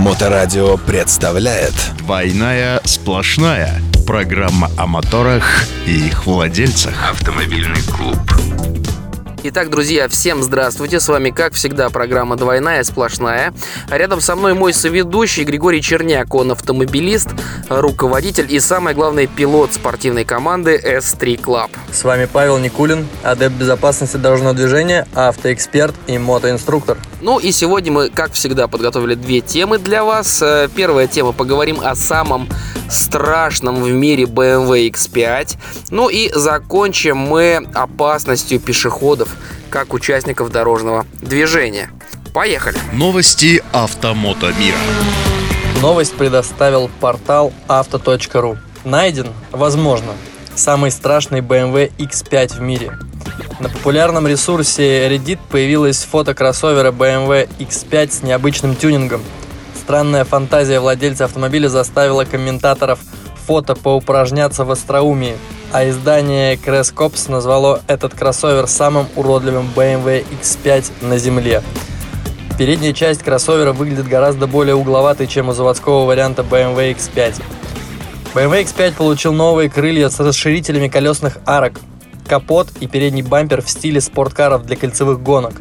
Моторадио представляет «Двойная сплошная» Программа о моторах и их владельцах Автомобильный клуб Итак, друзья, всем здравствуйте. С вами, как всегда, программа «Двойная сплошная». Рядом со мной мой соведущий Григорий Черняк. Он автомобилист, руководитель и, самое главное, пилот спортивной команды S3 Club. С вами Павел Никулин, адепт безопасности дорожного движения, автоэксперт и мотоинструктор. Ну и сегодня мы, как всегда, подготовили две темы для вас. Э, первая тема, поговорим о самом страшном в мире BMW X5. Ну и закончим мы опасностью пешеходов, как участников дорожного движения. Поехали! Новости автомото мира. Новость предоставил портал auto.ru. Найден, возможно, самый страшный BMW X5 в мире. На популярном ресурсе Reddit появилось фото кроссовера BMW X5 с необычным тюнингом. Странная фантазия владельца автомобиля заставила комментаторов фото поупражняться в остроумии, а издание Crash назвало этот кроссовер самым уродливым BMW X5 на земле. Передняя часть кроссовера выглядит гораздо более угловатой, чем у заводского варианта BMW X5. BMW X5 получил новые крылья с расширителями колесных арок, капот и передний бампер в стиле спорткаров для кольцевых гонок.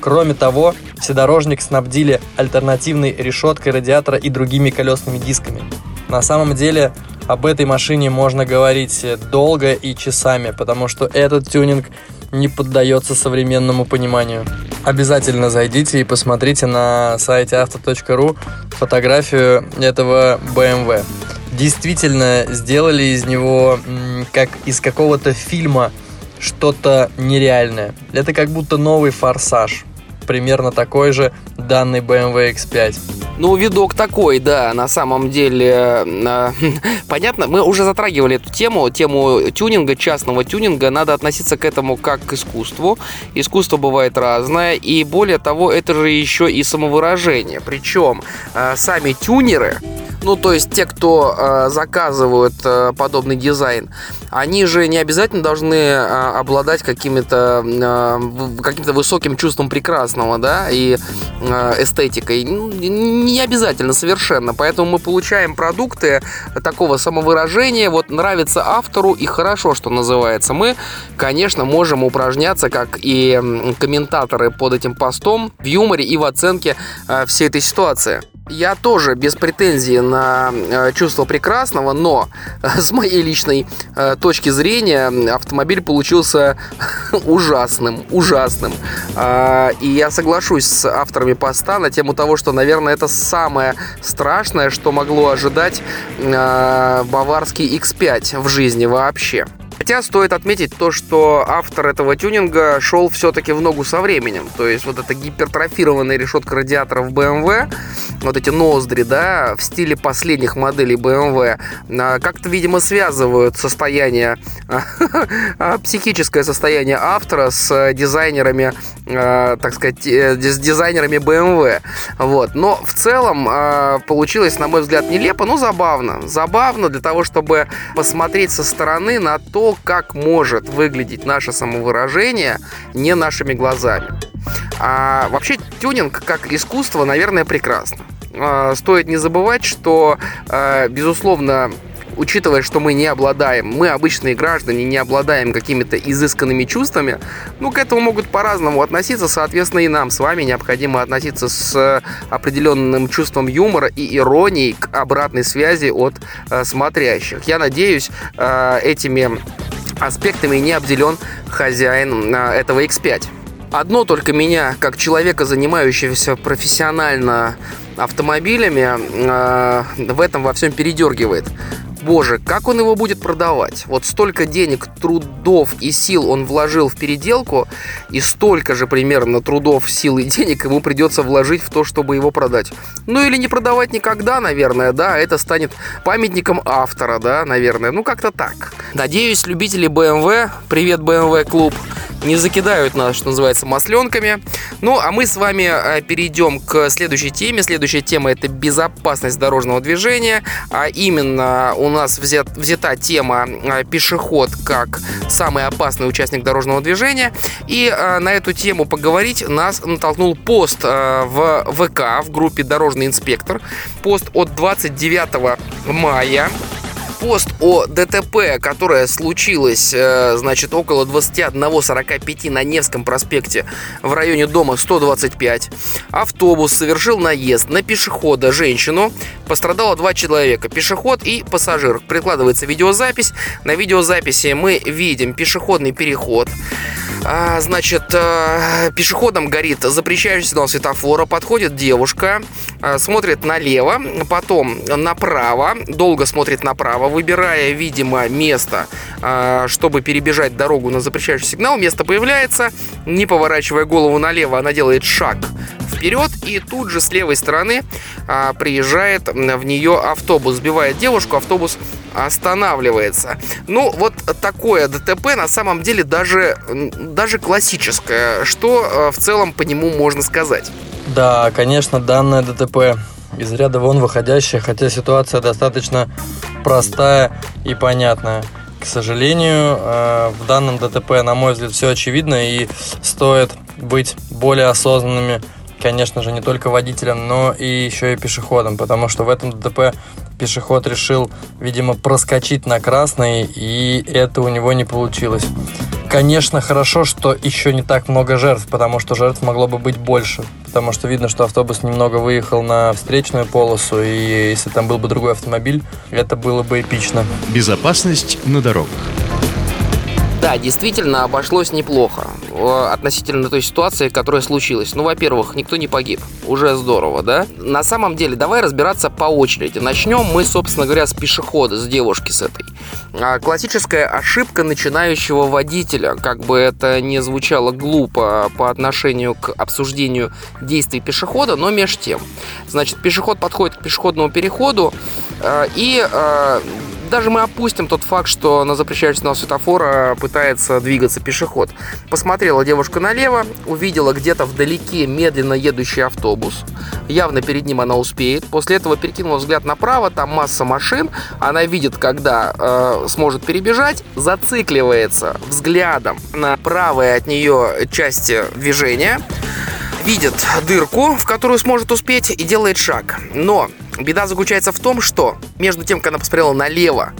Кроме того, вседорожник снабдили альтернативной решеткой радиатора и другими колесными дисками. На самом деле, об этой машине можно говорить долго и часами, потому что этот тюнинг не поддается современному пониманию. Обязательно зайдите и посмотрите на сайте auto.ru фотографию этого BMW. Действительно сделали из него как из какого-то фильма что-то нереальное. Это как будто новый форсаж. Примерно такой же данный BMW X5. Ну, видок такой, да, на самом деле. Э, понятно, мы уже затрагивали эту тему, тему тюнинга, частного тюнинга. Надо относиться к этому как к искусству. Искусство бывает разное, и более того, это же еще и самовыражение. Причем э, сами тюнеры, ну, то есть те, кто э, заказывают э, подобный дизайн, они же не обязательно должны э, обладать какими-то э, каким-то высоким чувством прекрасного, да, и э, эстетикой. Ну, не обязательно совершенно. Поэтому мы получаем продукты такого самовыражения. Вот нравится автору и хорошо, что называется. Мы, конечно, можем упражняться, как и комментаторы под этим постом, в юморе и в оценке э, всей этой ситуации. Я тоже без претензий на э, чувство прекрасного, но э, с моей личной э, точки зрения автомобиль получился ужасным, ужасным. А, и я соглашусь с авторами поста на тему того, что, наверное, это самое страшное, что могло ожидать баварский X5 в жизни вообще. Хотя стоит отметить то, что автор этого тюнинга шел все-таки в ногу со временем. То есть вот эта гипертрофированная решетка радиатора в BMW, вот эти ноздри, да, в стиле последних моделей BMW, а, как-то, видимо, связывают состояние, психическое состояние автора с дизайнерами, а, так сказать, э, с дизайнерами BMW. Вот. Но в целом а, получилось, на мой взгляд, нелепо, но забавно. Забавно для того, чтобы посмотреть со стороны на то, как может выглядеть наше самовыражение не нашими глазами. А вообще тюнинг как искусство, наверное, прекрасно. А, стоит не забывать, что, а, безусловно, учитывая, что мы не обладаем, мы обычные граждане не обладаем какими-то изысканными чувствами, ну, к этому могут по-разному относиться, соответственно, и нам с вами необходимо относиться с определенным чувством юмора и иронии к обратной связи от э, смотрящих. Я надеюсь, э, этими аспектами не обделен хозяин э, этого X5. Одно только меня, как человека, занимающегося профессионально автомобилями, э, в этом во всем передергивает боже, как он его будет продавать? Вот столько денег, трудов и сил он вложил в переделку, и столько же примерно трудов, сил и денег ему придется вложить в то, чтобы его продать. Ну или не продавать никогда, наверное, да, это станет памятником автора, да, наверное, ну как-то так. Надеюсь, любители BMW, привет BMW клуб, не закидают нас, что называется, масленками. Ну, а мы с вами э, перейдем к следующей теме. Следующая тема это безопасность дорожного движения. А именно у нас взят, взята тема э, пешеход как самый опасный участник дорожного движения. И э, на эту тему поговорить нас натолкнул пост э, в ВК, в группе «Дорожный инспектор». Пост от 29 мая пост о ДТП, которое случилось, э, значит, около 21.45 на Невском проспекте в районе дома 125. Автобус совершил наезд на пешехода, женщину. Пострадало два человека, пешеход и пассажир. Прикладывается видеозапись. На видеозаписи мы видим пешеходный переход. А, значит, э, пешеходом горит запрещающий сигнал светофора. Подходит девушка, э, смотрит налево, потом направо, долго смотрит направо, выбирая, видимо, место, э, чтобы перебежать дорогу на запрещающий сигнал. Место появляется, не поворачивая голову налево, она делает шаг вперед, и тут же с левой стороны приезжает в нее автобус, сбивает девушку, автобус останавливается. Ну, вот такое ДТП на самом деле даже, даже классическое. Что а, в целом по нему можно сказать? Да, конечно, данное ДТП из ряда вон выходящее, хотя ситуация достаточно простая и понятная. К сожалению, э, в данном ДТП, на мой взгляд, все очевидно и стоит быть более осознанными конечно же, не только водителем, но и еще и пешеходом, потому что в этом ДТП пешеход решил, видимо, проскочить на красный, и это у него не получилось. Конечно, хорошо, что еще не так много жертв, потому что жертв могло бы быть больше. Потому что видно, что автобус немного выехал на встречную полосу, и если там был бы другой автомобиль, это было бы эпично. Безопасность на дорогах. Да, действительно обошлось неплохо э, относительно той ситуации, которая случилась. Ну, во-первых, никто не погиб. Уже здорово, да? На самом деле, давай разбираться по очереди. Начнем мы, собственно говоря, с пешехода, с девушки с этой. А, классическая ошибка начинающего водителя, как бы это не звучало глупо по отношению к обсуждению действий пешехода, но меж тем. Значит, пешеход подходит к пешеходному переходу э, и э, даже мы опустим тот факт, что на запрещающий светофора пытается двигаться пешеход. Посмотрела девушка налево, увидела где-то вдалеке медленно едущий автобус. Явно перед ним она успеет. После этого перекинула взгляд направо, там масса машин. Она видит, когда э, сможет перебежать, зацикливается взглядом на правой от нее части движения видит дырку, в которую сможет успеть, и делает шаг. Но беда заключается в том, что между тем, как она посмотрела налево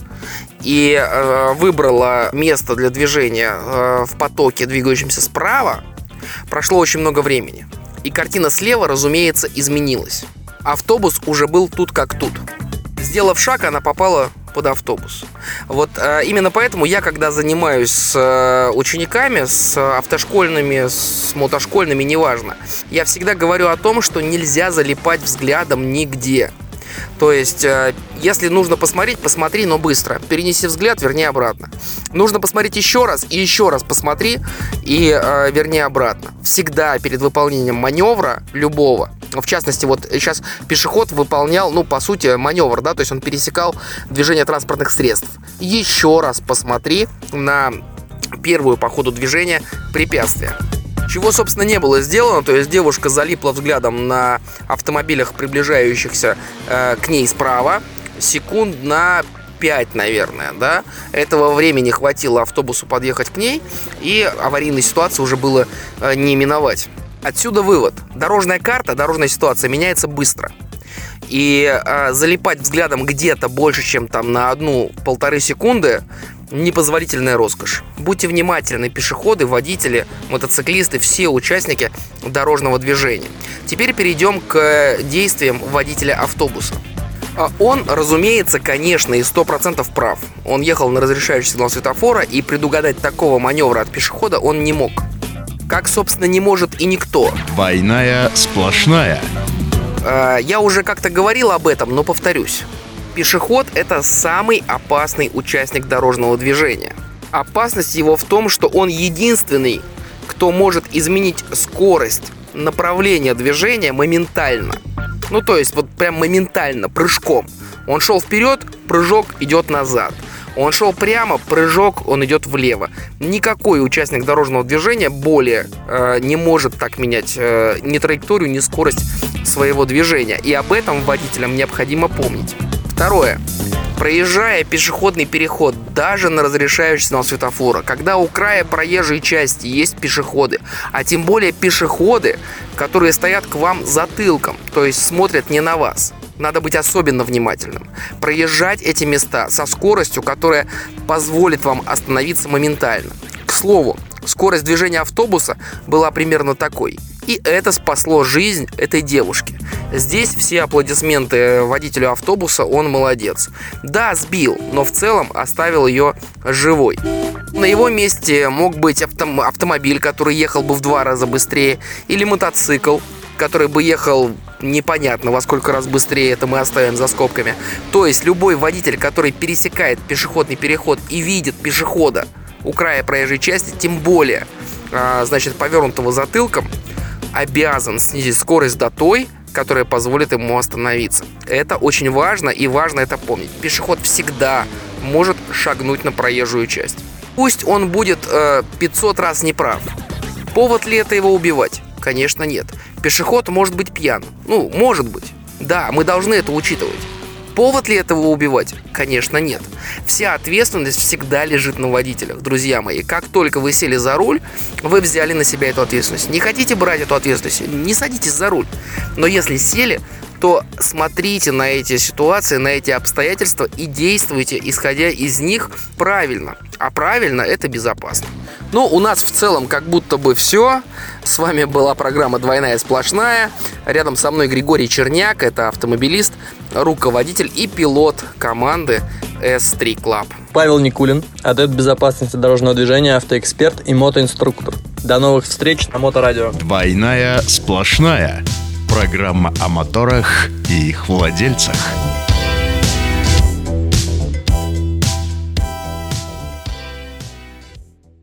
и э, выбрала место для движения э, в потоке, двигающемся справа, прошло очень много времени. И картина слева, разумеется, изменилась. Автобус уже был тут как тут. Сделав шаг, она попала под автобус. Вот э, именно поэтому я, когда занимаюсь с э, учениками, с автошкольными, с мотошкольными, неважно, я всегда говорю о том, что нельзя залипать взглядом нигде. То есть, э, если нужно посмотреть, посмотри, но быстро. Перенеси взгляд, верни обратно. Нужно посмотреть еще раз и еще раз посмотри и э, верни обратно. Всегда перед выполнением маневра любого, в частности, вот сейчас пешеход выполнял, ну, по сути, маневр, да, то есть он пересекал движение транспортных средств. Еще раз посмотри на первую по ходу движения препятствие. Чего, собственно, не было сделано, то есть девушка залипла взглядом на автомобилях, приближающихся э, к ней справа, секунд на 5, наверное, да. Этого времени хватило автобусу подъехать к ней, и аварийной ситуации уже было э, не миновать. Отсюда вывод. Дорожная карта, дорожная ситуация меняется быстро. И э, залипать взглядом где-то больше, чем там на одну-полторы секунды, непозволительная роскошь. Будьте внимательны, пешеходы, водители, мотоциклисты, все участники дорожного движения. Теперь перейдем к действиям водителя автобуса. А он, разумеется, конечно, и 100% прав. Он ехал на разрешающий сигнал светофора, и предугадать такого маневра от пешехода он не мог. Как, собственно, не может и никто. Двойная сплошная. А, я уже как-то говорил об этом, но повторюсь. Пешеход – это самый опасный участник дорожного движения. Опасность его в том, что он единственный, кто может изменить скорость направления движения моментально. Ну, то есть, вот прям моментально, прыжком. Он шел вперед, прыжок идет назад. Он шел прямо, прыжок, он идет влево. Никакой участник дорожного движения более э, не может так менять э, ни траекторию, ни скорость своего движения. И об этом водителям необходимо помнить. Второе. Проезжая пешеходный переход даже на разрешающий сигнал светофора, когда у края проезжей части есть пешеходы, а тем более пешеходы, которые стоят к вам затылком, то есть смотрят не на вас. Надо быть особенно внимательным. Проезжать эти места со скоростью, которая позволит вам остановиться моментально. К слову, скорость движения автобуса была примерно такой. И это спасло жизнь этой девушки. Здесь все аплодисменты водителю автобуса, он молодец. Да, сбил, но в целом оставил ее живой. На его месте мог быть автом- автомобиль, который ехал бы в два раза быстрее, или мотоцикл, который бы ехал непонятно во сколько раз быстрее, это мы оставим за скобками. То есть любой водитель, который пересекает пешеходный переход и видит пешехода у края проезжей части, тем более, а, значит, повернутого затылком, обязан снизить скорость до той, которая позволит ему остановиться. Это очень важно и важно это помнить. Пешеход всегда может шагнуть на проезжую часть. Пусть он будет э, 500 раз неправ. Повод ли это его убивать? Конечно, нет. Пешеход может быть пьян. Ну, может быть. Да, мы должны это учитывать. Повод ли этого убивать? Конечно, нет. Вся ответственность всегда лежит на водителях, друзья мои. Как только вы сели за руль, вы взяли на себя эту ответственность. Не хотите брать эту ответственность? Не садитесь за руль. Но если сели, то смотрите на эти ситуации, на эти обстоятельства и действуйте, исходя из них правильно. А правильно это безопасно. Ну, у нас в целом как будто бы все. С вами была программа «Двойная сплошная». Рядом со мной Григорий Черняк, это автомобилист, руководитель и пилот команды S3 Club. Павел Никулин, адепт безопасности дорожного движения, автоэксперт и мотоинструктор. До новых встреч на Моторадио. Двойная сплошная. Программа о моторах и их владельцах.